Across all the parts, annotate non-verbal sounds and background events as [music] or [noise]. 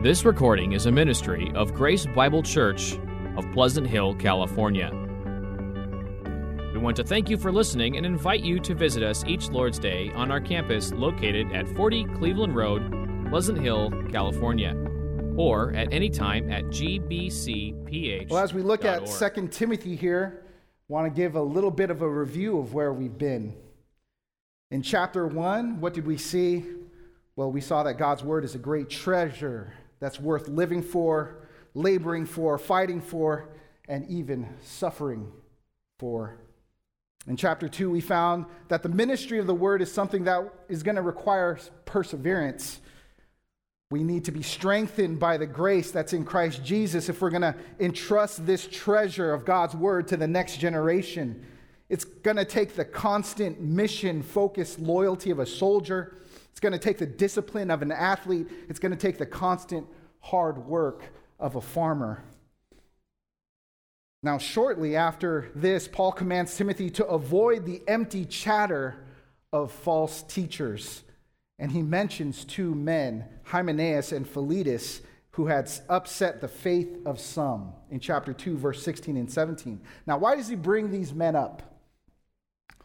This recording is a ministry of Grace Bible Church of Pleasant Hill, California. We want to thank you for listening and invite you to visit us each Lord's Day on our campus located at 40 Cleveland Road, Pleasant Hill, California, or at any time at gbcph. Well, as we look at 2 Timothy here, want to give a little bit of a review of where we've been. In chapter 1, what did we see? Well, we saw that God's word is a great treasure that's worth living for, laboring for, fighting for, and even suffering for. In chapter 2, we found that the ministry of the word is something that is going to require perseverance. We need to be strengthened by the grace that's in Christ Jesus if we're going to entrust this treasure of God's word to the next generation. It's going to take the constant mission focused loyalty of a soldier. It's going to take the discipline of an athlete. It's going to take the constant hard work of a farmer. Now, shortly after this, Paul commands Timothy to avoid the empty chatter of false teachers. And he mentions two men, Hymenaeus and Philetus, who had upset the faith of some in chapter 2, verse 16 and 17. Now, why does he bring these men up?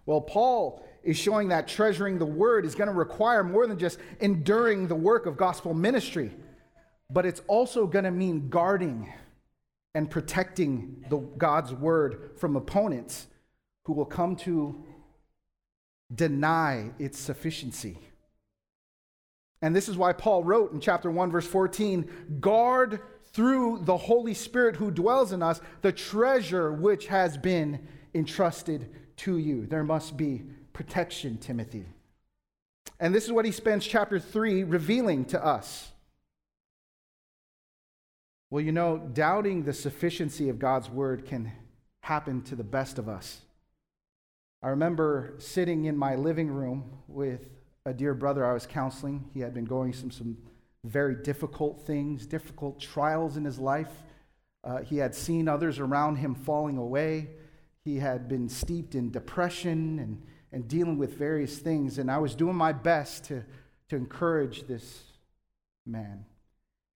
Well, Paul is showing that treasuring the word is going to require more than just enduring the work of gospel ministry, but it's also going to mean guarding and protecting the, God's word from opponents who will come to deny its sufficiency. And this is why Paul wrote in chapter 1, verse 14 guard through the Holy Spirit who dwells in us the treasure which has been entrusted to you. There must be protection, Timothy. And this is what he spends chapter 3 revealing to us. Well, you know, doubting the sufficiency of God's word can happen to the best of us. I remember sitting in my living room with a dear brother I was counseling. He had been going some, some very difficult things, difficult trials in his life. Uh, he had seen others around him falling away. He had been steeped in depression and and dealing with various things. And I was doing my best to, to encourage this man.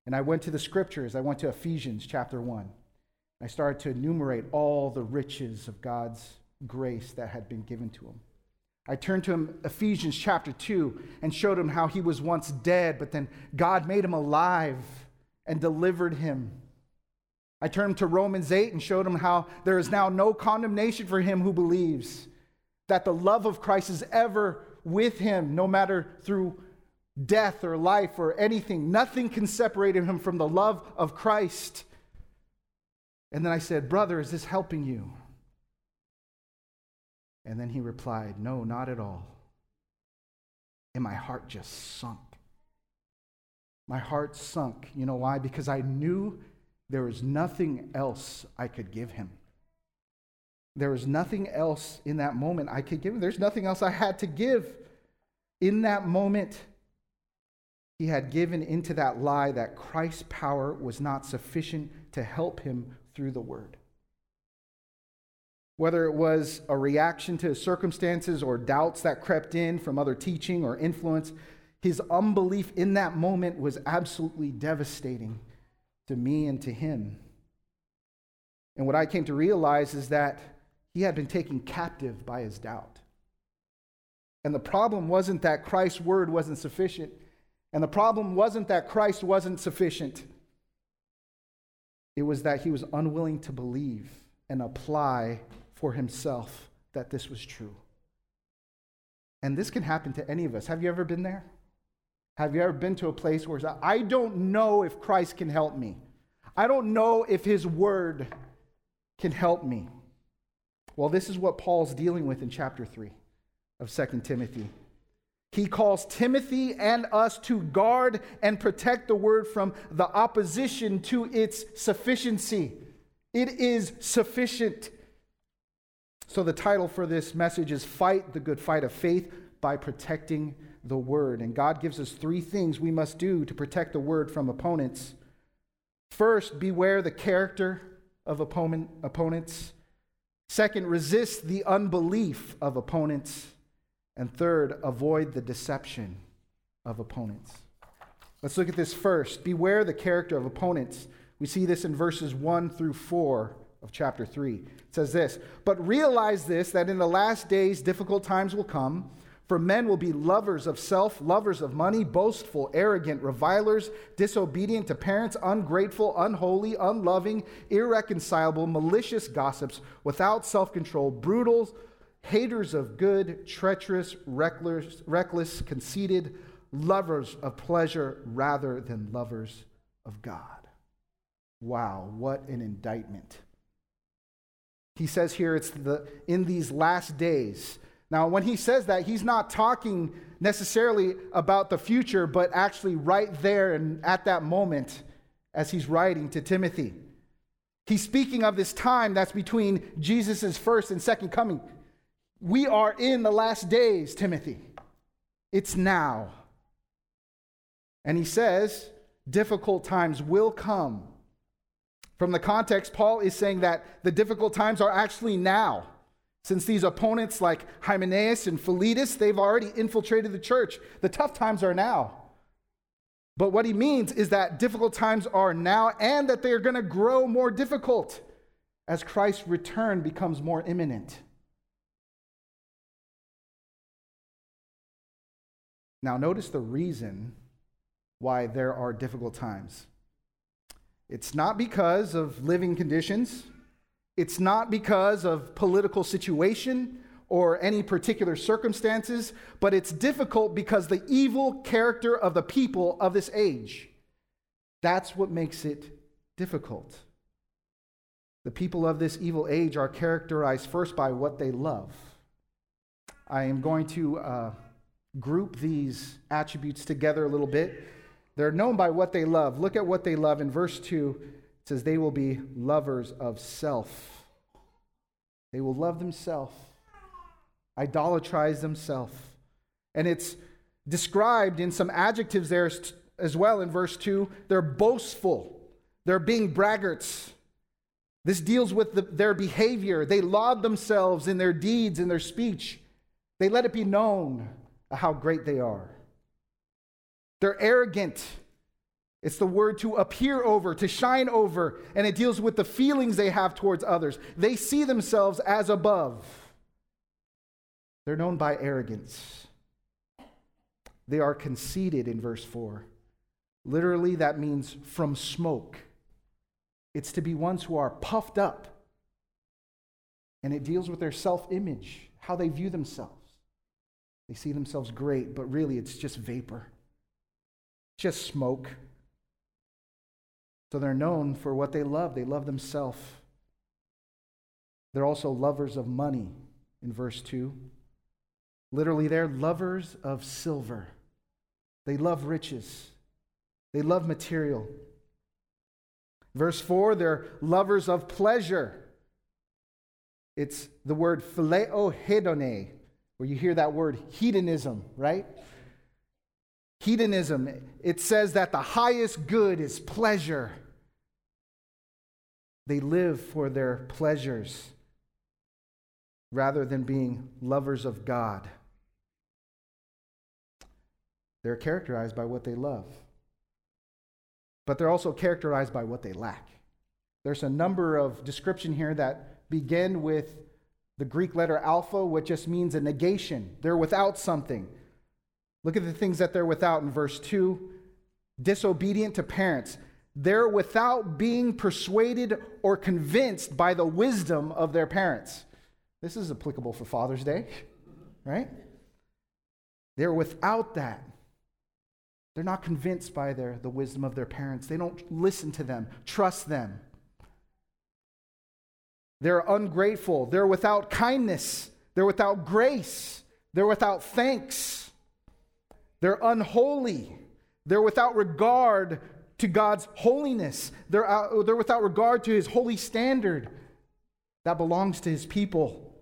And I went to the scriptures. I went to Ephesians chapter 1. I started to enumerate all the riches of God's grace that had been given to him. I turned to him, Ephesians chapter 2, and showed him how he was once dead, but then God made him alive and delivered him. I turned to Romans 8 and showed him how there is now no condemnation for him who believes that the love of Christ is ever with him, no matter through death or life or anything. Nothing can separate him from the love of Christ. And then I said, Brother, is this helping you? And then he replied, No, not at all. And my heart just sunk. My heart sunk. You know why? Because I knew there was nothing else I could give him. There was nothing else in that moment I could give him. There's nothing else I had to give. In that moment, he had given into that lie that Christ's power was not sufficient to help him through the word. Whether it was a reaction to circumstances or doubts that crept in from other teaching or influence, his unbelief in that moment was absolutely devastating to me and to him. And what I came to realize is that he had been taken captive by his doubt. And the problem wasn't that Christ's word wasn't sufficient. And the problem wasn't that Christ wasn't sufficient. It was that he was unwilling to believe and apply for himself that this was true. And this can happen to any of us. Have you ever been there? Have you ever been to a place where I don't know if Christ can help me? I don't know if his word can help me. Well, this is what Paul's dealing with in chapter 3 of 2 Timothy. He calls Timothy and us to guard and protect the word from the opposition to its sufficiency. It is sufficient. So, the title for this message is Fight the Good Fight of Faith by Protecting the Word. And God gives us three things we must do to protect the Word from opponents. First, beware the character of opponent, opponents. Second, resist the unbelief of opponents. And third, avoid the deception of opponents. Let's look at this first. Beware the character of opponents. We see this in verses 1 through 4 of chapter 3. It says this But realize this, that in the last days difficult times will come. For men will be lovers of self, lovers of money, boastful, arrogant, revilers, disobedient to parents, ungrateful, unholy, unloving, irreconcilable, malicious gossips, without self control, brutal, haters of good, treacherous, reckless, reckless, conceited, lovers of pleasure rather than lovers of God. Wow, what an indictment. He says here it's the in these last days now, when he says that, he's not talking necessarily about the future, but actually right there and at that moment as he's writing to Timothy. He's speaking of this time that's between Jesus' first and second coming. We are in the last days, Timothy. It's now. And he says, difficult times will come. From the context, Paul is saying that the difficult times are actually now. Since these opponents like Hymenaeus and Philetus, they've already infiltrated the church. The tough times are now. But what he means is that difficult times are now and that they are going to grow more difficult as Christ's return becomes more imminent. Now, notice the reason why there are difficult times. It's not because of living conditions. It's not because of political situation or any particular circumstances, but it's difficult because the evil character of the people of this age. That's what makes it difficult. The people of this evil age are characterized first by what they love. I am going to uh, group these attributes together a little bit. They're known by what they love. Look at what they love in verse 2 it says they will be lovers of self. They will love themselves, idolatrize themselves. And it's described in some adjectives there as well in verse 2. They're boastful, they're being braggarts. This deals with the, their behavior. They laud themselves in their deeds, in their speech. They let it be known how great they are. They're arrogant. It's the word to appear over, to shine over, and it deals with the feelings they have towards others. They see themselves as above. They're known by arrogance. They are conceited in verse 4. Literally, that means from smoke. It's to be ones who are puffed up. And it deals with their self image, how they view themselves. They see themselves great, but really it's just vapor, just smoke. So they're known for what they love. They love themselves. They're also lovers of money in verse 2. Literally, they're lovers of silver. They love riches. They love material. Verse 4, they're lovers of pleasure. It's the word phileo hedone, where you hear that word hedonism, right? Hedonism, it says that the highest good is pleasure. They live for their pleasures rather than being lovers of God. They're characterized by what they love, but they're also characterized by what they lack. There's a number of description here that begin with the Greek letter alpha, which just means a negation. They're without something. Look at the things that they're without in verse 2 disobedient to parents. They're without being persuaded or convinced by the wisdom of their parents. This is applicable for Father's Day, right? They're without that. They're not convinced by their, the wisdom of their parents. They don't listen to them, trust them. They're ungrateful. They're without kindness. They're without grace. They're without thanks. They're unholy. They're without regard to God's holiness. They're, out, they're without regard to his holy standard that belongs to his people.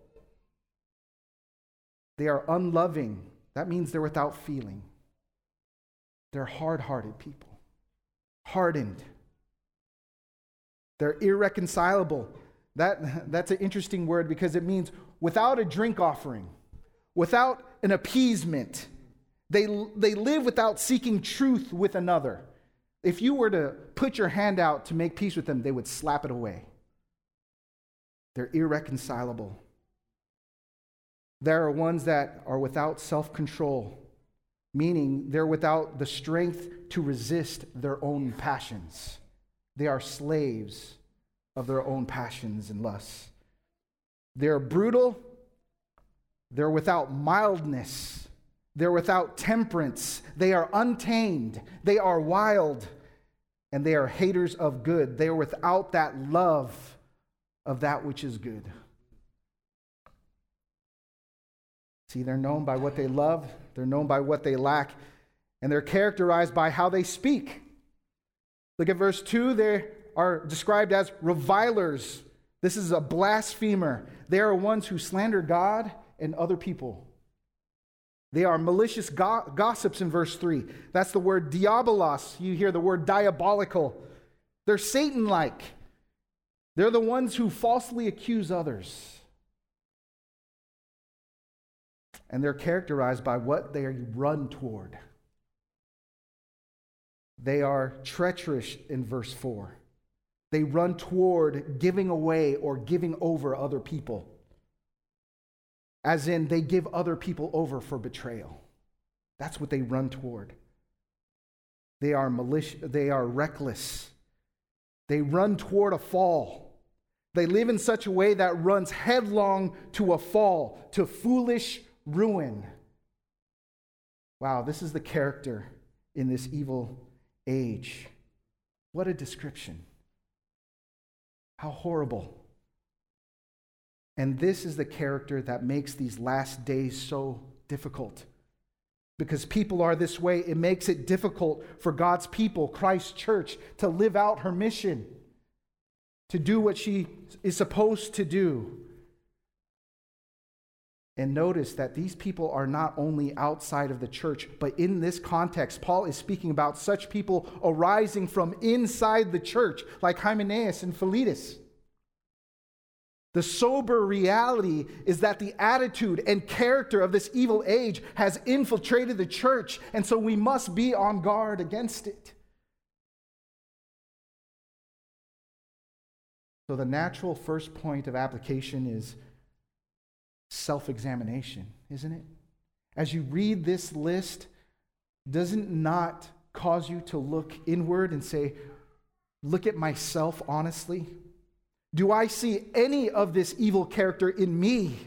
They are unloving. That means they're without feeling. They're hard hearted people, hardened. They're irreconcilable. That, [laughs] that's an interesting word because it means without a drink offering, without an appeasement They, they live without seeking truth with another. If you were to put your hand out to make peace with them, they would slap it away. They're irreconcilable. There are ones that are without self control, meaning they're without the strength to resist their own passions. They are slaves of their own passions and lusts. They're brutal, they're without mildness, they're without temperance, they are untamed, they are wild, and they are haters of good. They are without that love of that which is good. See, they're known by what they love, they're known by what they lack, and they're characterized by how they speak. Look at verse 2. They are described as revilers. This is a blasphemer. They are ones who slander God and other people. They are malicious go- gossips in verse 3. That's the word diabolos. You hear the word diabolical. They're Satan like. They're the ones who falsely accuse others. And they're characterized by what they run toward. They are treacherous in verse 4. They run toward giving away or giving over other people, as in they give other people over for betrayal. That's what they run toward. They are malicious, they are reckless. They run toward a fall. They live in such a way that runs headlong to a fall, to foolish ruin. Wow, this is the character in this evil age. What a description. How horrible. And this is the character that makes these last days so difficult. Because people are this way, it makes it difficult for God's people, Christ's church, to live out her mission, to do what she is supposed to do. And notice that these people are not only outside of the church, but in this context, Paul is speaking about such people arising from inside the church, like Hymenaeus and Philetus. The sober reality is that the attitude and character of this evil age has infiltrated the church, and so we must be on guard against it. So, the natural first point of application is self examination, isn't it? As you read this list, doesn't not cause you to look inward and say, Look at myself honestly? Do I see any of this evil character in me?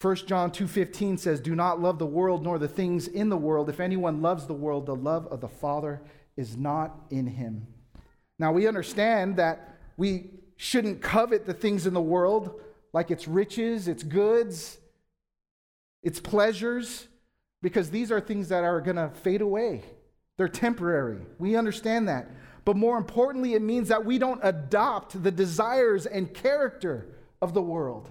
1 John 2:15 says, "Do not love the world nor the things in the world. If anyone loves the world, the love of the Father is not in him." Now we understand that we shouldn't covet the things in the world like its riches, its goods, its pleasures, because these are things that are going to fade away. They're temporary. We understand that. But more importantly, it means that we don't adopt the desires and character of the world.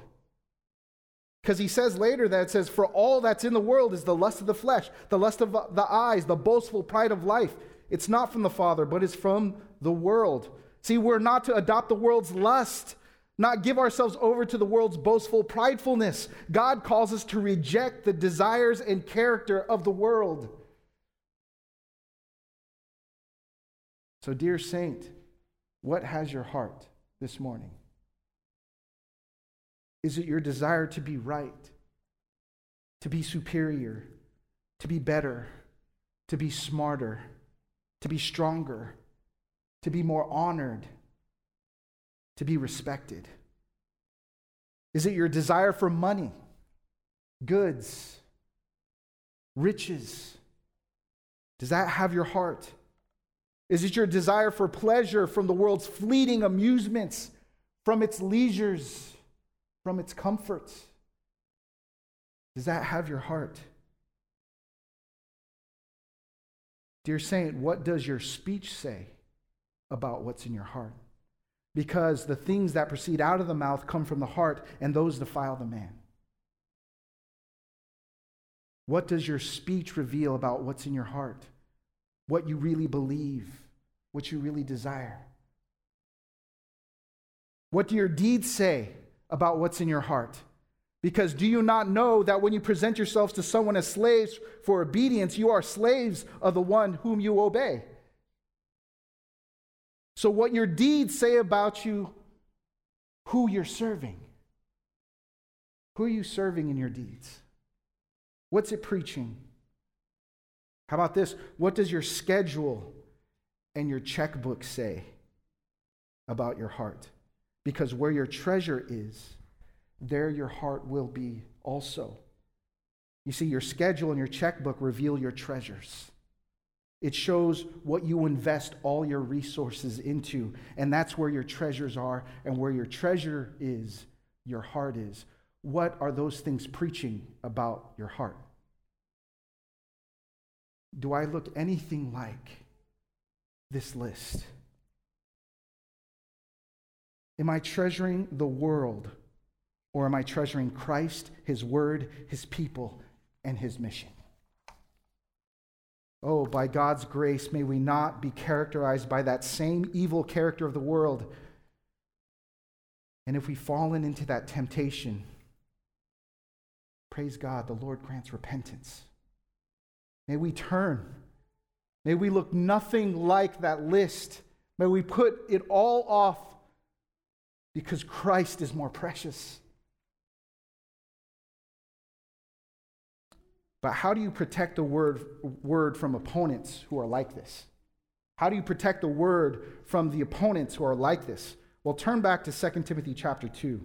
Because he says later that it says, For all that's in the world is the lust of the flesh, the lust of the eyes, the boastful pride of life. It's not from the Father, but it's from the world. See, we're not to adopt the world's lust, not give ourselves over to the world's boastful pridefulness. God calls us to reject the desires and character of the world. So, dear saint, what has your heart this morning? Is it your desire to be right, to be superior, to be better, to be smarter, to be stronger? To be more honored, to be respected? Is it your desire for money, goods, riches? Does that have your heart? Is it your desire for pleasure from the world's fleeting amusements, from its leisures, from its comforts? Does that have your heart? Dear Saint, what does your speech say? About what's in your heart. Because the things that proceed out of the mouth come from the heart, and those defile the man. What does your speech reveal about what's in your heart? What you really believe? What you really desire? What do your deeds say about what's in your heart? Because do you not know that when you present yourselves to someone as slaves for obedience, you are slaves of the one whom you obey? So, what your deeds say about you, who you're serving. Who are you serving in your deeds? What's it preaching? How about this? What does your schedule and your checkbook say about your heart? Because where your treasure is, there your heart will be also. You see, your schedule and your checkbook reveal your treasures. It shows what you invest all your resources into, and that's where your treasures are, and where your treasure is, your heart is. What are those things preaching about your heart? Do I look anything like this list? Am I treasuring the world or am I treasuring Christ, His Word, His people, and His mission? Oh, by God's grace, may we not be characterized by that same evil character of the world. And if we've fallen into that temptation, praise God, the Lord grants repentance. May we turn. May we look nothing like that list. May we put it all off because Christ is more precious. But how do you protect the word, word from opponents who are like this? How do you protect the word from the opponents who are like this? Well, turn back to 2 Timothy chapter 2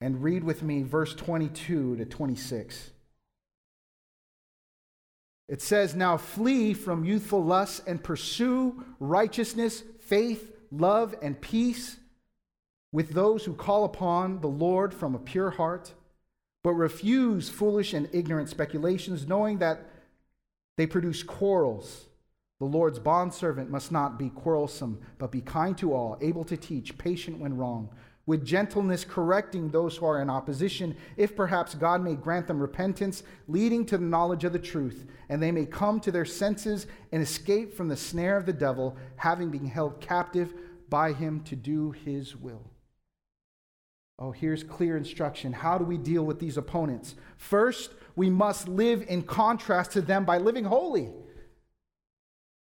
and read with me verse 22 to 26. It says, Now flee from youthful lusts and pursue righteousness, faith, love, and peace with those who call upon the Lord from a pure heart but refuse foolish and ignorant speculations, knowing that they produce quarrels. The Lord's bondservant must not be quarrelsome, but be kind to all, able to teach, patient when wrong, with gentleness correcting those who are in opposition, if perhaps God may grant them repentance, leading to the knowledge of the truth, and they may come to their senses and escape from the snare of the devil, having been held captive by him to do his will. Oh, here's clear instruction. How do we deal with these opponents? First, we must live in contrast to them by living holy.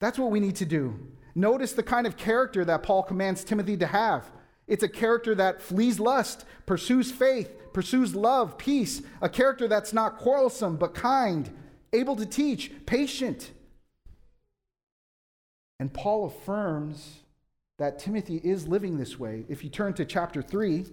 That's what we need to do. Notice the kind of character that Paul commands Timothy to have. It's a character that flees lust, pursues faith, pursues love, peace, a character that's not quarrelsome, but kind, able to teach, patient. And Paul affirms that Timothy is living this way. If you turn to chapter 3,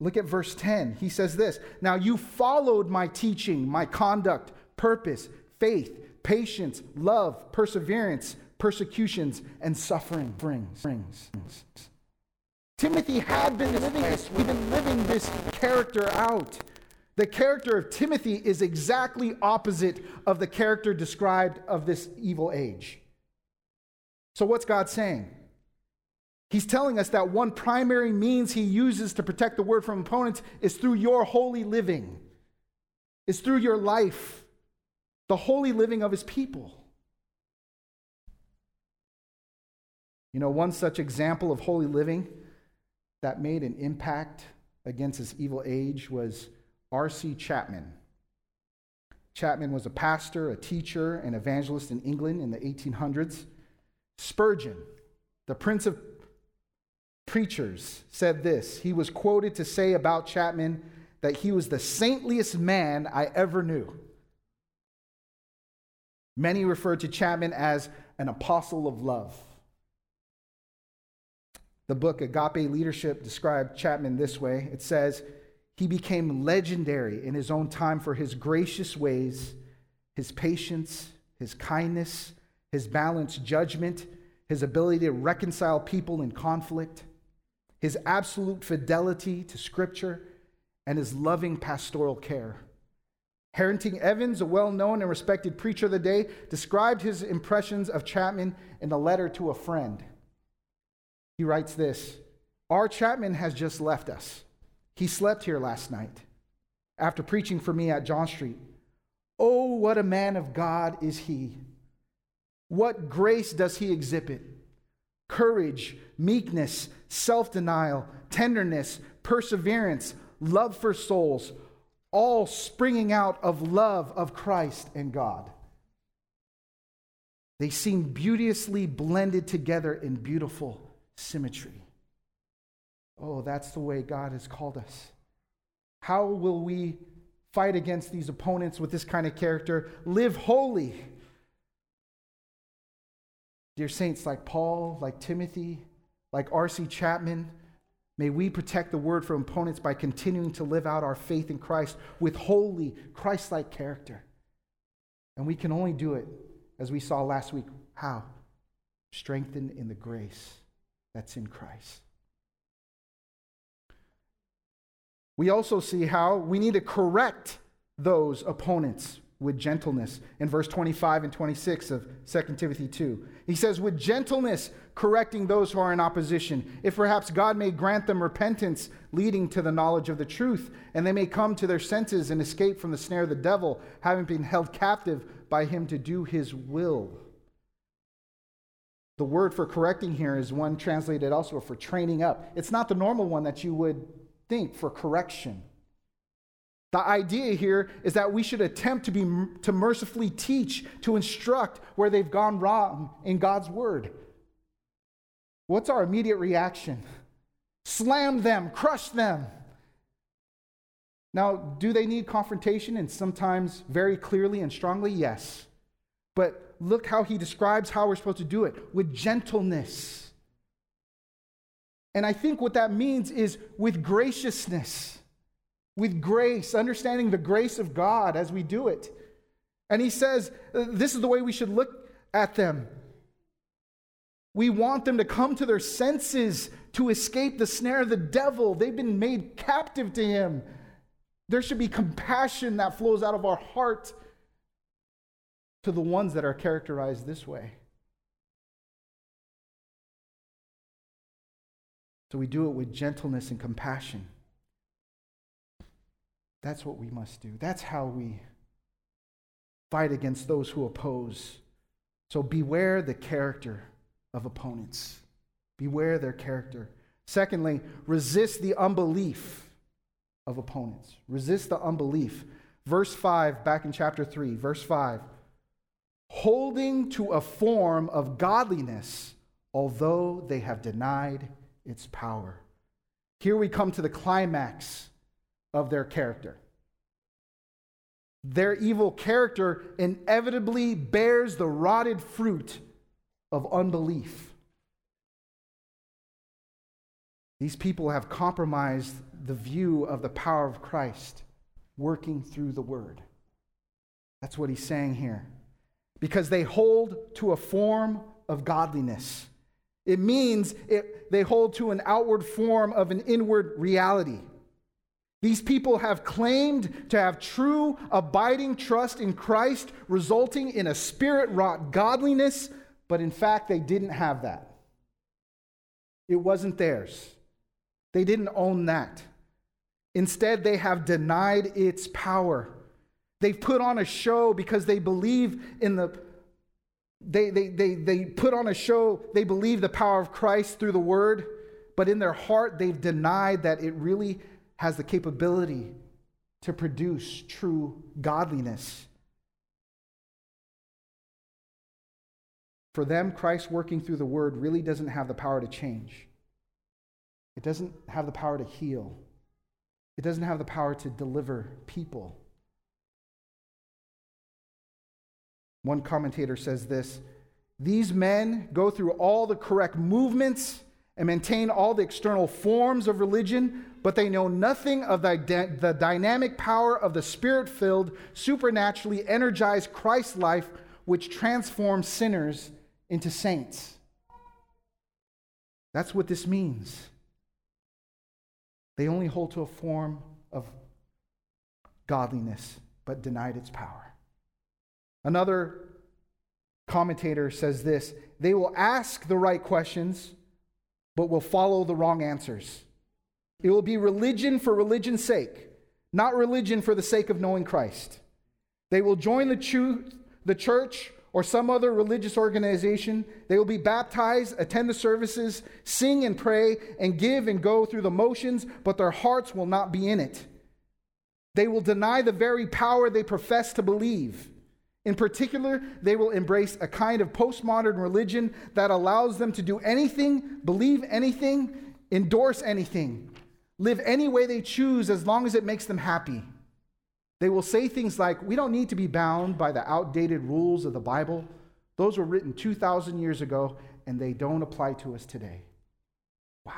Look at verse 10. He says this Now you followed my teaching, my conduct, purpose, faith, patience, love, perseverance, persecutions, and suffering. Brings. Timothy had been living this, we've been living this character out. The character of Timothy is exactly opposite of the character described of this evil age. So, what's God saying? He's telling us that one primary means he uses to protect the word from opponents is through your holy living, is through your life, the holy living of his people. You know, one such example of holy living that made an impact against this evil age was R.C. Chapman. Chapman was a pastor, a teacher, and evangelist in England in the 1800s. Spurgeon, the Prince of preachers said this. He was quoted to say about Chapman that he was the saintliest man I ever knew. Many referred to Chapman as an apostle of love. The book Agape Leadership described Chapman this way it says, He became legendary in his own time for his gracious ways, his patience, his kindness, his balanced judgment, his ability to reconcile people in conflict his absolute fidelity to Scripture, and his loving pastoral care. Harrington Evans, a well known and respected preacher of the day, described his impressions of Chapman in a letter to a friend. He writes this Our Chapman has just left us. He slept here last night after preaching for me at John Street. Oh, what a man of God is he! What grace does he exhibit? Courage, meekness, self denial, tenderness, perseverance, love for souls, all springing out of love of Christ and God. They seem beauteously blended together in beautiful symmetry. Oh, that's the way God has called us. How will we fight against these opponents with this kind of character? Live holy. Dear saints like Paul, like Timothy, like R.C. Chapman, may we protect the word from opponents by continuing to live out our faith in Christ with holy, Christ like character. And we can only do it, as we saw last week. How? Strengthened in the grace that's in Christ. We also see how we need to correct those opponents with gentleness in verse 25 and 26 of 2 Timothy 2. He says, with gentleness, correcting those who are in opposition, if perhaps God may grant them repentance leading to the knowledge of the truth, and they may come to their senses and escape from the snare of the devil, having been held captive by him to do his will. The word for correcting here is one translated also for training up. It's not the normal one that you would think for correction. The idea here is that we should attempt to be to mercifully teach, to instruct where they've gone wrong in God's word. What's our immediate reaction? Slam them, crush them. Now, do they need confrontation and sometimes very clearly and strongly? Yes. But look how he describes how we're supposed to do it with gentleness. And I think what that means is with graciousness with grace, understanding the grace of God as we do it. And he says, this is the way we should look at them. We want them to come to their senses to escape the snare of the devil. They've been made captive to him. There should be compassion that flows out of our heart to the ones that are characterized this way. So we do it with gentleness and compassion. That's what we must do. That's how we fight against those who oppose. So beware the character of opponents. Beware their character. Secondly, resist the unbelief of opponents. Resist the unbelief. Verse 5, back in chapter 3, verse 5. Holding to a form of godliness, although they have denied its power. Here we come to the climax of their character. Their evil character inevitably bears the rotted fruit of unbelief. These people have compromised the view of the power of Christ working through the word. That's what he's saying here. Because they hold to a form of godliness. It means it, they hold to an outward form of an inward reality. These people have claimed to have true, abiding trust in Christ, resulting in a spirit wrought godliness, but in fact, they didn't have that. It wasn't theirs. They didn't own that. Instead, they have denied its power. They've put on a show because they believe in the they, they, they, they put on a show, they believe the power of Christ through the word, but in their heart, they've denied that it really has the capability to produce true godliness. For them, Christ working through the word really doesn't have the power to change. It doesn't have the power to heal. It doesn't have the power to deliver people. One commentator says this These men go through all the correct movements and maintain all the external forms of religion, but they know nothing of the, the dynamic power of the spirit filled, supernaturally energized Christ life, which transforms sinners into saints. That's what this means. They only hold to a form of godliness, but denied its power. Another commentator says this they will ask the right questions but will follow the wrong answers. It will be religion for religion's sake, not religion for the sake of knowing Christ. They will join the, truth, the church or some other religious organization. They will be baptized, attend the services, sing and pray, and give and go through the motions, but their hearts will not be in it. They will deny the very power they profess to believe. In particular, they will embrace a kind of postmodern religion that allows them to do anything, believe anything, endorse anything, live any way they choose as long as it makes them happy. They will say things like, We don't need to be bound by the outdated rules of the Bible. Those were written 2,000 years ago, and they don't apply to us today. Wow.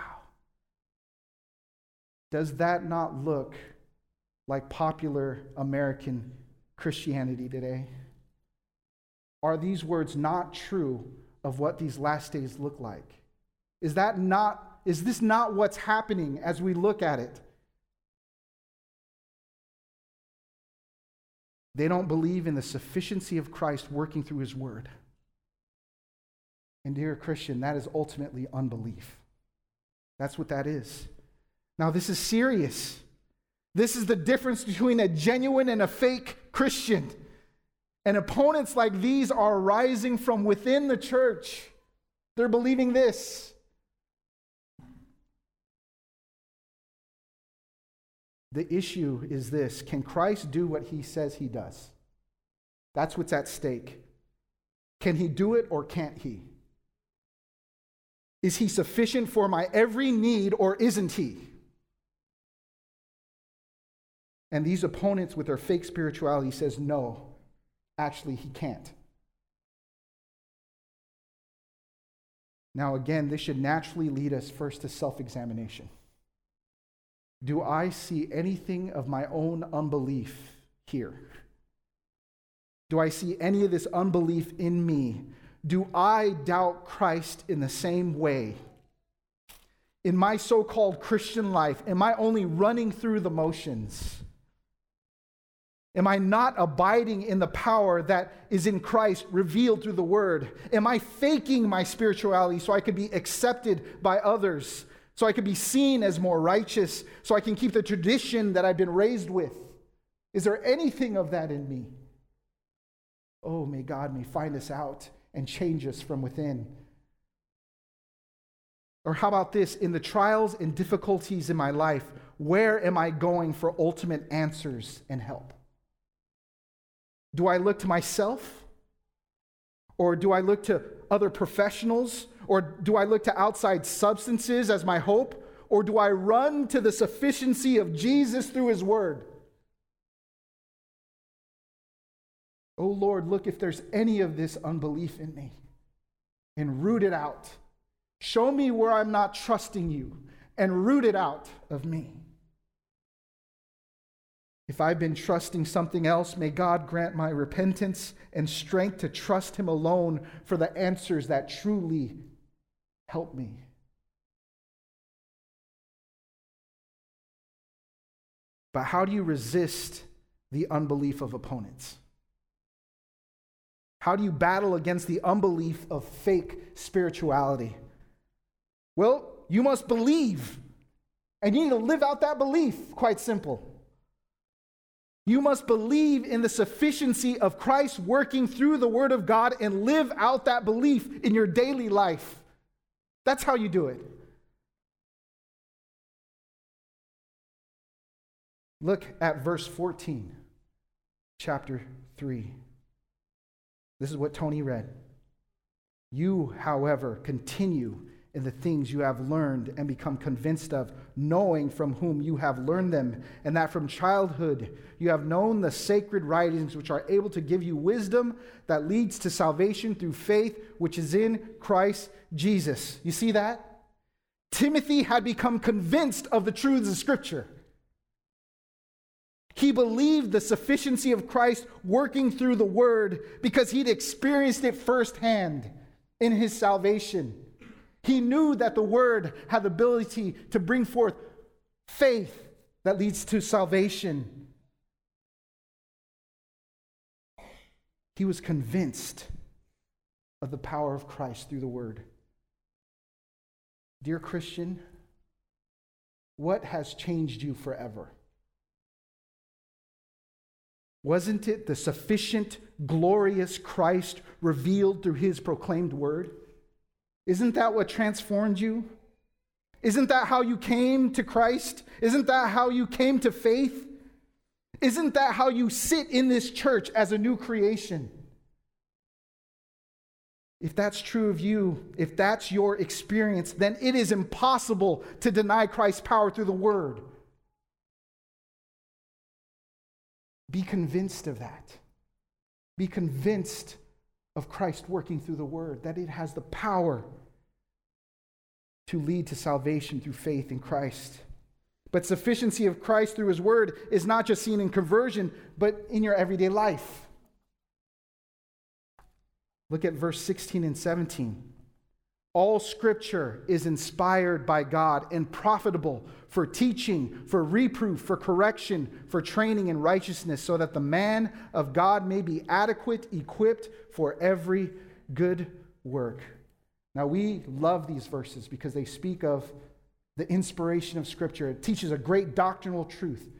Does that not look like popular American Christianity today? Are these words not true of what these last days look like? Is that not is this not what's happening as we look at it? They don't believe in the sufficiency of Christ working through his word. And, dear Christian, that is ultimately unbelief. That's what that is. Now, this is serious. This is the difference between a genuine and a fake Christian. And opponents like these are rising from within the church. They're believing this. The issue is this can Christ do what he says he does? That's what's at stake. Can he do it or can't he? Is he sufficient for my every need or isn't he? And these opponents with their fake spirituality says no, actually he can't. Now again, this should naturally lead us first to self-examination. Do I see anything of my own unbelief here? Do I see any of this unbelief in me? Do I doubt Christ in the same way? In my so called Christian life, am I only running through the motions? Am I not abiding in the power that is in Christ revealed through the Word? Am I faking my spirituality so I could be accepted by others? so I could be seen as more righteous, so I can keep the tradition that I've been raised with? Is there anything of that in me? Oh, may God may find us out and change us from within. Or how about this? In the trials and difficulties in my life, where am I going for ultimate answers and help? Do I look to myself? Or do I look to other professionals? Or do I look to outside substances as my hope? Or do I run to the sufficiency of Jesus through his word? Oh Lord, look if there's any of this unbelief in me and root it out. Show me where I'm not trusting you and root it out of me. If I've been trusting something else, may God grant my repentance and strength to trust Him alone for the answers that truly help me. But how do you resist the unbelief of opponents? How do you battle against the unbelief of fake spirituality? Well, you must believe, and you need to live out that belief. Quite simple. You must believe in the sufficiency of Christ working through the Word of God and live out that belief in your daily life. That's how you do it. Look at verse 14, chapter 3. This is what Tony read. You, however, continue in the things you have learned and become convinced of, knowing from whom you have learned them, and that from childhood you have known the sacred writings which are able to give you wisdom that leads to salvation through faith which is in Christ Jesus. You see that? Timothy had become convinced of the truths of Scripture. He believed the sufficiency of Christ working through the Word because he'd experienced it firsthand in his salvation. He knew that the word had the ability to bring forth faith that leads to salvation. He was convinced of the power of Christ through the word. Dear Christian, what has changed you forever? Wasn't it the sufficient, glorious Christ revealed through his proclaimed word? Isn't that what transformed you? Isn't that how you came to Christ? Isn't that how you came to faith? Isn't that how you sit in this church as a new creation? If that's true of you, if that's your experience, then it is impossible to deny Christ's power through the word. Be convinced of that. Be convinced of Christ working through the word, that it has the power to lead to salvation through faith in Christ. But sufficiency of Christ through his word is not just seen in conversion, but in your everyday life. Look at verse 16 and 17. All scripture is inspired by God and profitable for teaching, for reproof, for correction, for training in righteousness, so that the man of God may be adequate, equipped for every good work. Now, we love these verses because they speak of the inspiration of Scripture. It teaches a great doctrinal truth.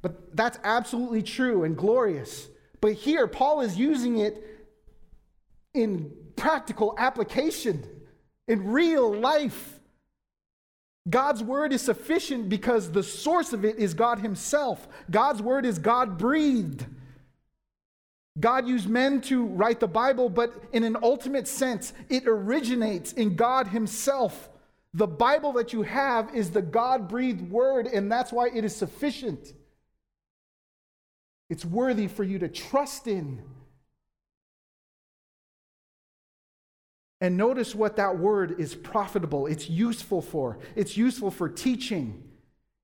But that's absolutely true and glorious. But here, Paul is using it in practical application, in real life. God's word is sufficient because the source of it is God Himself. God's word is God breathed. God used men to write the Bible, but in an ultimate sense, it originates in God Himself. The Bible that you have is the God breathed word, and that's why it is sufficient. It's worthy for you to trust in. And notice what that word is profitable, it's useful for. It's useful for teaching.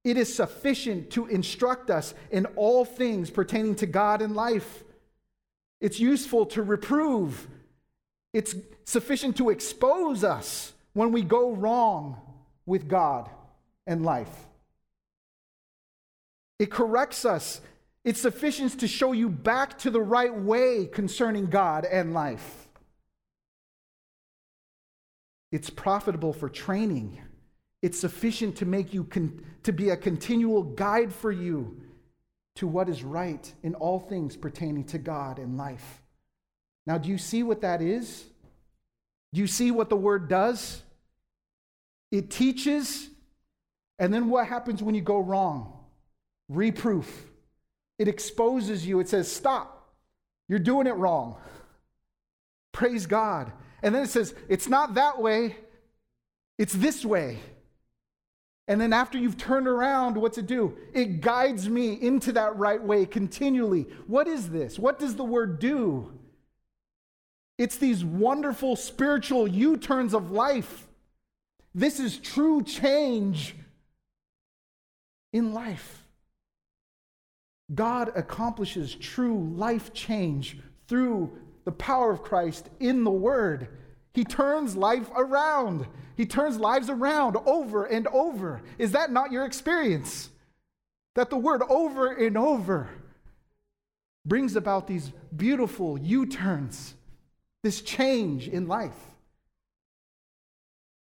It is sufficient to instruct us in all things pertaining to God and life. It's useful to reprove. It's sufficient to expose us when we go wrong with God and life. It corrects us. It's sufficient to show you back to the right way concerning God and life. It's profitable for training. It's sufficient to make you con- to be a continual guide for you to what is right in all things pertaining to God and life. Now, do you see what that is? Do you see what the word does? It teaches, and then what happens when you go wrong? Reproof. It exposes you. It says, Stop. You're doing it wrong. [laughs] Praise God. And then it says, it's not that way, it's this way. And then after you've turned around, what's it do? It guides me into that right way continually. What is this? What does the word do? It's these wonderful spiritual U turns of life. This is true change in life. God accomplishes true life change through the power of Christ in the Word. He turns life around. He turns lives around over and over. Is that not your experience? That the Word over and over brings about these beautiful U turns, this change in life.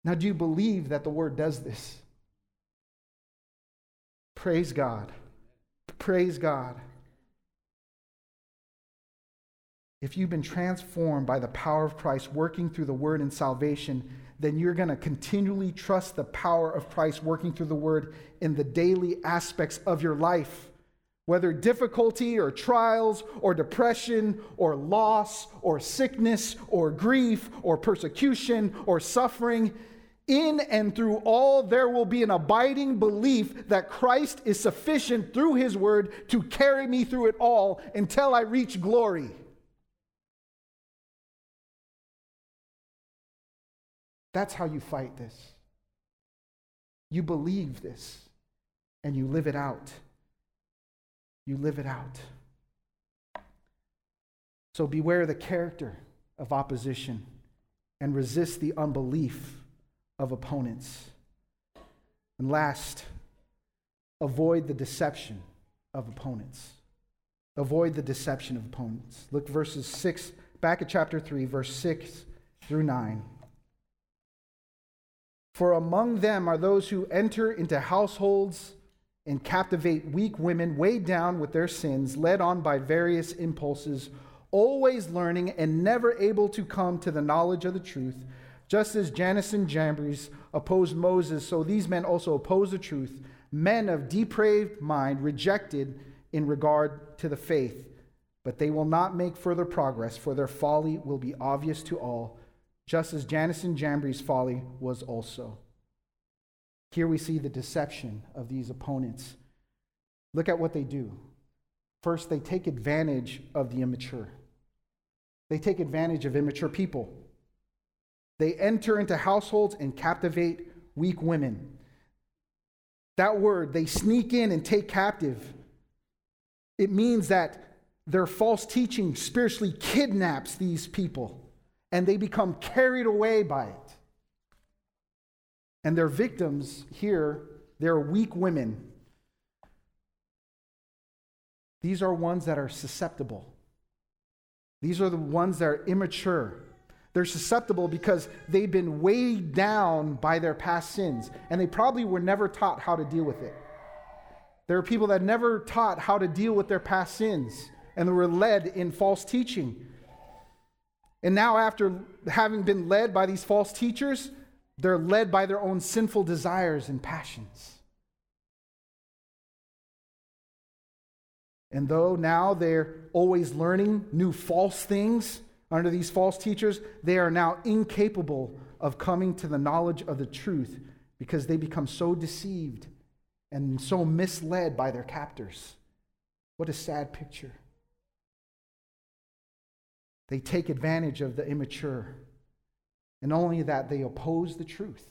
Now, do you believe that the Word does this? Praise God. Praise God. If you've been transformed by the power of Christ working through the word and salvation, then you're going to continually trust the power of Christ working through the word in the daily aspects of your life. Whether difficulty or trials or depression or loss or sickness or grief or persecution or suffering, in and through all, there will be an abiding belief that Christ is sufficient through his word to carry me through it all until I reach glory. That's how you fight this. You believe this and you live it out. You live it out. So beware the character of opposition and resist the unbelief of opponents. And last, avoid the deception of opponents. Avoid the deception of opponents. Look verses 6, back at chapter 3, verse 6 through 9. For among them are those who enter into households and captivate weak women weighed down with their sins, led on by various impulses, always learning and never able to come to the knowledge of the truth. Just as Jannes and Jambres opposed Moses, so these men also oppose the truth. Men of depraved mind, rejected in regard to the faith. But they will not make further progress, for their folly will be obvious to all, just as Jannes and folly was also. Here we see the deception of these opponents. Look at what they do. First, they take advantage of the immature. They take advantage of immature people. They enter into households and captivate weak women. That word, they sneak in and take captive. It means that their false teaching spiritually kidnaps these people and they become carried away by it. And their victims here, they're weak women. These are ones that are susceptible. These are the ones that are immature. They're susceptible because they've been weighed down by their past sins, and they probably were never taught how to deal with it. There are people that never taught how to deal with their past sins, and they were led in false teaching. And now, after having been led by these false teachers, they're led by their own sinful desires and passions. And though now they're always learning new false things under these false teachers, they are now incapable of coming to the knowledge of the truth because they become so deceived and so misled by their captors. What a sad picture. They take advantage of the immature. And only that, they oppose the truth.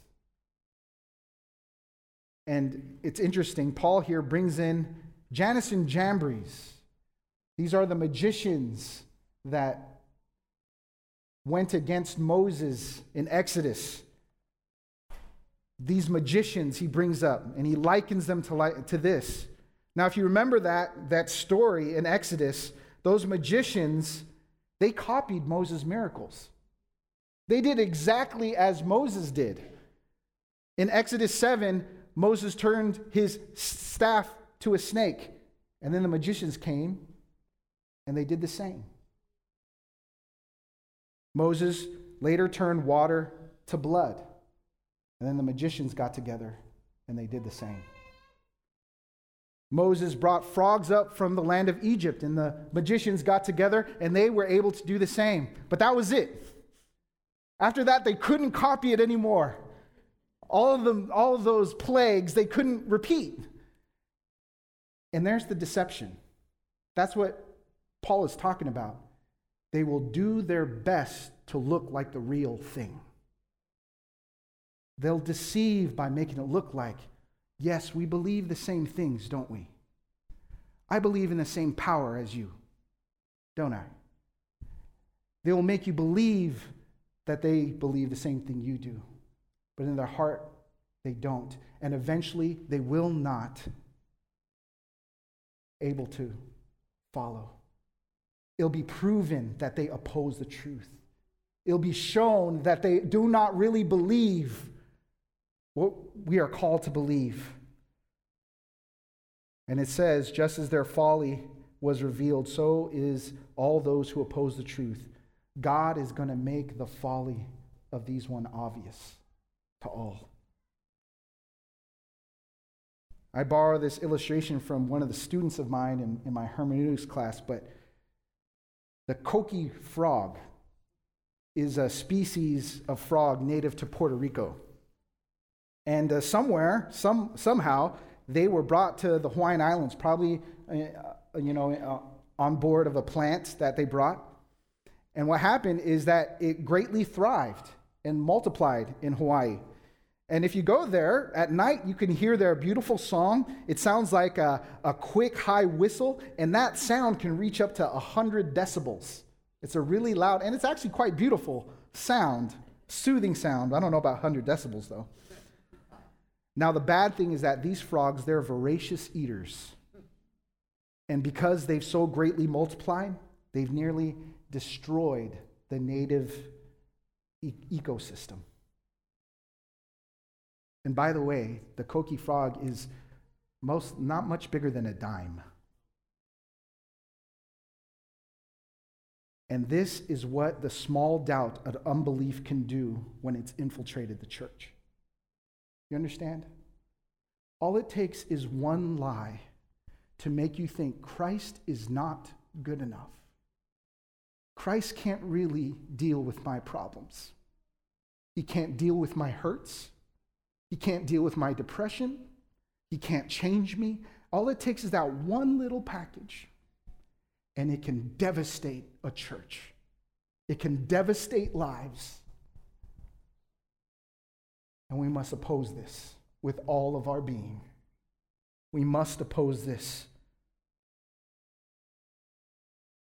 And it's interesting, Paul here brings in Jannes and Jambres. These are the magicians that went against Moses in Exodus. These magicians he brings up, and he likens them to, to this. Now, if you remember that, that story in Exodus, those magicians, they copied Moses' miracles. They did exactly as Moses did. In Exodus 7, Moses turned his staff to a snake, and then the magicians came and they did the same. Moses later turned water to blood, and then the magicians got together and they did the same. Moses brought frogs up from the land of Egypt, and the magicians got together and they were able to do the same. But that was it. After that, they couldn't copy it anymore. All of them, all of those plagues, they couldn't repeat. And there's the deception. That's what Paul is talking about. They will do their best to look like the real thing. They'll deceive by making it look like, yes, we believe the same things, don't we? I believe in the same power as you, don't I? They will make you believe that they believe the same thing you do. But in their heart, they don't. And eventually, they will not able to follow. It'll be proven that they oppose the truth. It'll be shown that they do not really believe what we are called to believe. And it says, just as their folly was revealed, so is all those who oppose the truth. God is going to make the folly of these one obvious to all. I borrow this illustration from one of the students of mine in, in my hermeneutics class, but the coqui frog is a species of frog native to Puerto Rico. And uh, somewhere, some, somehow, they were brought to the Hawaiian Islands, probably, uh, you know, uh, on board of a plant that they brought. And what happened is that it greatly thrived and multiplied in Hawaii. And if you go there at night, you can hear their beautiful song. It sounds like a, a quick high whistle, and that sound can reach up to 100 decibels. It's a really loud, and it's actually quite beautiful sound, soothing sound. I don't know about 100 decibels, though. Now, the bad thing is that these frogs, they're voracious eaters. And because they've so greatly multiplied, they've nearly destroyed the native e- ecosystem. And by the way, the coqui frog is most not much bigger than a dime. And this is what the small doubt of unbelief can do when it's infiltrated the church. You understand? All it takes is one lie to make you think Christ is not good enough. Christ can't really deal with my problems. He can't deal with my hurts. He can't deal with my depression. He can't change me. All it takes is that one little package, and it can devastate a church. It can devastate lives. And we must oppose this with all of our being. We must oppose this.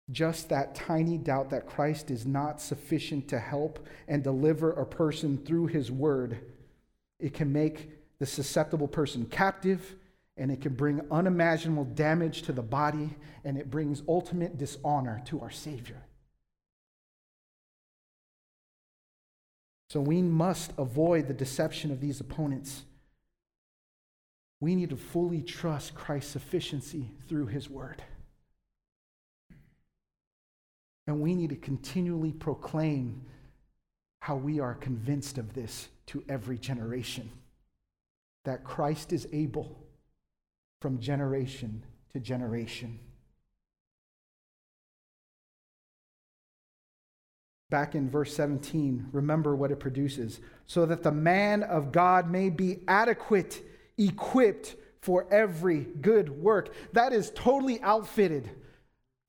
Just that tiny doubt that Christ is not sufficient to help and deliver a person through his word, it can make the susceptible person captive and it can bring unimaginable damage to the body and it brings ultimate dishonor to our Savior. So we must avoid the deception of these opponents. We need to fully trust Christ's sufficiency through his word. And we need to continually proclaim how we are convinced of this to every generation that Christ is able from generation to generation. Back in verse 17, remember what it produces so that the man of God may be adequate, equipped for every good work. That is totally outfitted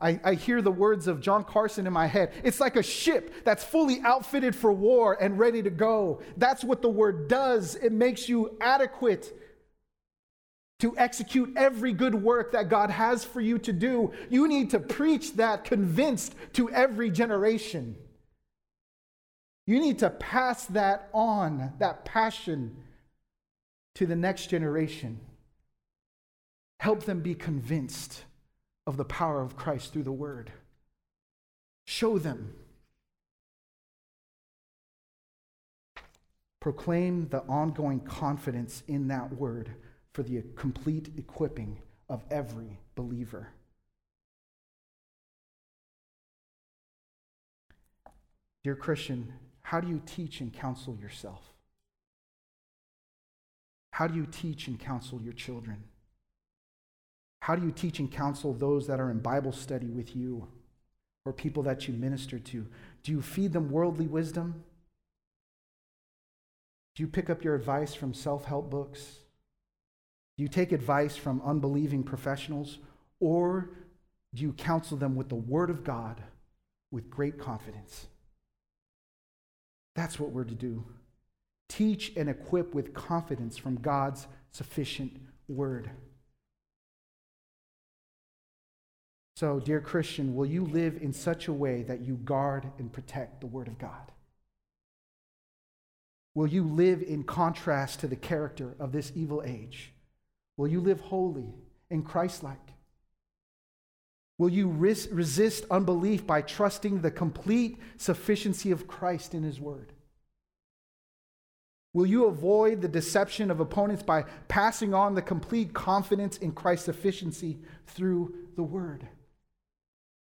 I, I, hear the words of John Carson in my head. It's like a ship that's fully outfitted for war and ready to go. That's what the word does. It makes you adequate to execute every good work that God has for you to do. You need to preach that convinced to every generation. You need to pass that on, that passion, to the next generation. Help them be convinced of the power of Christ through the word. Show them. Proclaim the ongoing confidence in that word for the complete equipping of every believer. Dear Christian, how do you teach and counsel yourself? How do you teach and counsel your children? How do you teach and counsel those that are in Bible study with you or people that you minister to? Do you feed them worldly wisdom? Do you pick up your advice from self help books? Do you take advice from unbelieving professionals? Or do you counsel them with the Word of God with great confidence? That's what we're to do. Teach and equip with confidence from God's sufficient Word. So, dear Christian, will you live in such a way that you guard and protect the Word of God? Will you live in contrast to the character of this evil age? Will you live holy and Christ like? Will you res- resist unbelief by trusting the complete sufficiency of Christ in His Word? Will you avoid the deception of opponents by passing on the complete confidence in Christ's sufficiency through the Word?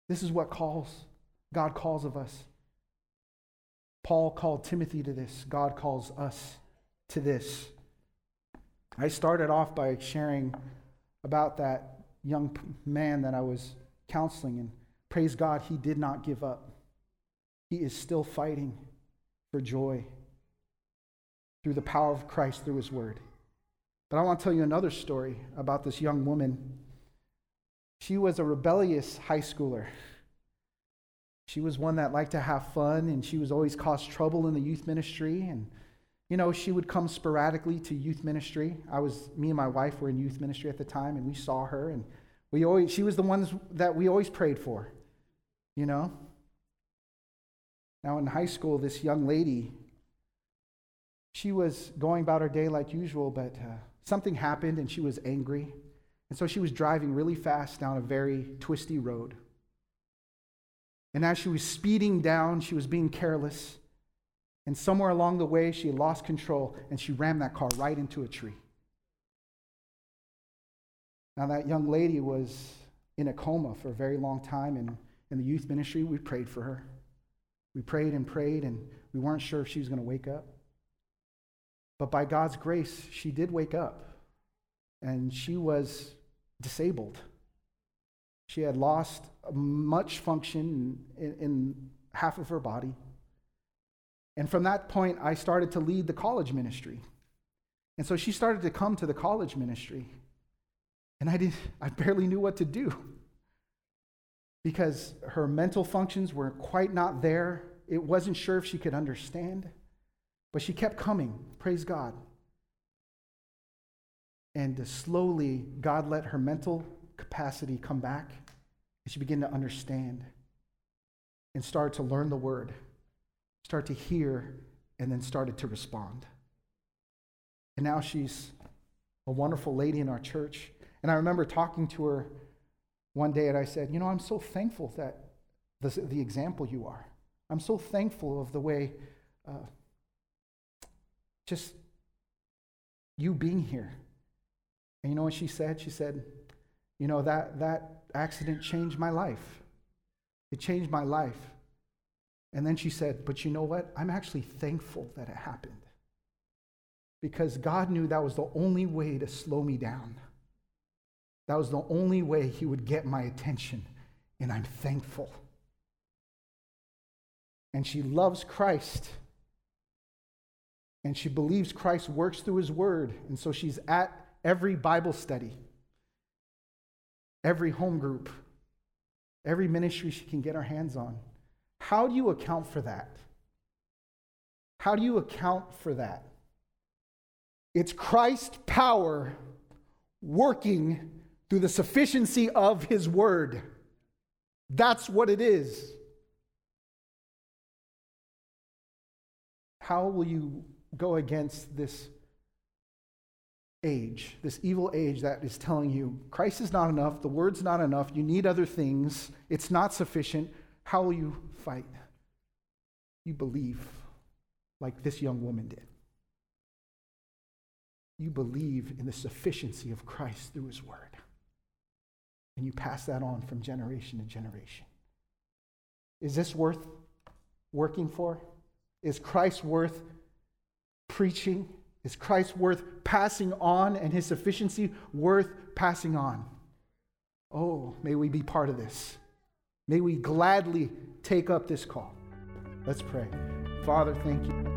This is what calls God calls of us. Paul called Timothy to this. God calls us to this. I started off by sharing about that young man that I was counseling, and praise God, he did not give up. He is still fighting for joy through the power of Christ through his word. But I want to tell you another story about this young woman she was a rebellious high schooler. She was one that liked to have fun, and she was always caused trouble in the youth ministry. And, you know, she would come sporadically to youth ministry. I was, me and my wife were in youth ministry at the time, and we saw her, and we always, she was the ones that we always prayed for, you know? Now, in high school, this young lady, she was going about her day like usual, but uh, something happened, and she was angry. And so she was driving really fast down a very twisty road. And as she was speeding down, she was being careless. And somewhere along the way, she lost control and she rammed that car right into a tree. Now, that young lady was in a coma for a very long time, and in the youth ministry, we prayed for her. We prayed and prayed, and we weren't sure if she was going to wake up. But by God's grace, she did wake up, and she was disabled. She had lost much function in, in half of her body. And from that point, I started to lead the college ministry. And so she started to come to the college ministry. And I, did, I barely knew what to do because her mental functions were quite not there. It wasn't sure if she could understand, but she kept coming. Praise God. And uh, slowly, God let her mental capacity come back, and she began to understand and start to learn the word, start to hear, and then started to respond. And now she's a wonderful lady in our church. And I remember talking to her one day and I said, You know, I'm so thankful that the, the example you are. I'm so thankful of the way uh, just you being here. And you know what she said? She said, You know, that, that accident changed my life. It changed my life. And then she said, But you know what? I'm actually thankful that it happened. Because God knew that was the only way to slow me down. That was the only way he would get my attention, and I'm thankful. And she loves Christ, and she believes Christ works through his word, and so she's at every Bible study, every home group, every ministry she can get her hands on. How do you account for that? How do you account for that? It's Christ's power working through the sufficiency of his word. That's what it is. How will you go against this age, this evil age that is telling you Christ is not enough, the word's not enough, you need other things, it's not sufficient? How will you fight? You believe like this young woman did. You believe in the sufficiency of Christ through his word. And you pass that on from generation to generation. Is this worth working for? Is Christ worth preaching? Is Christ worth passing on and his sufficiency worth passing on? Oh, may we be part of this. May we gladly take up this call. Let's pray. Father, thank you.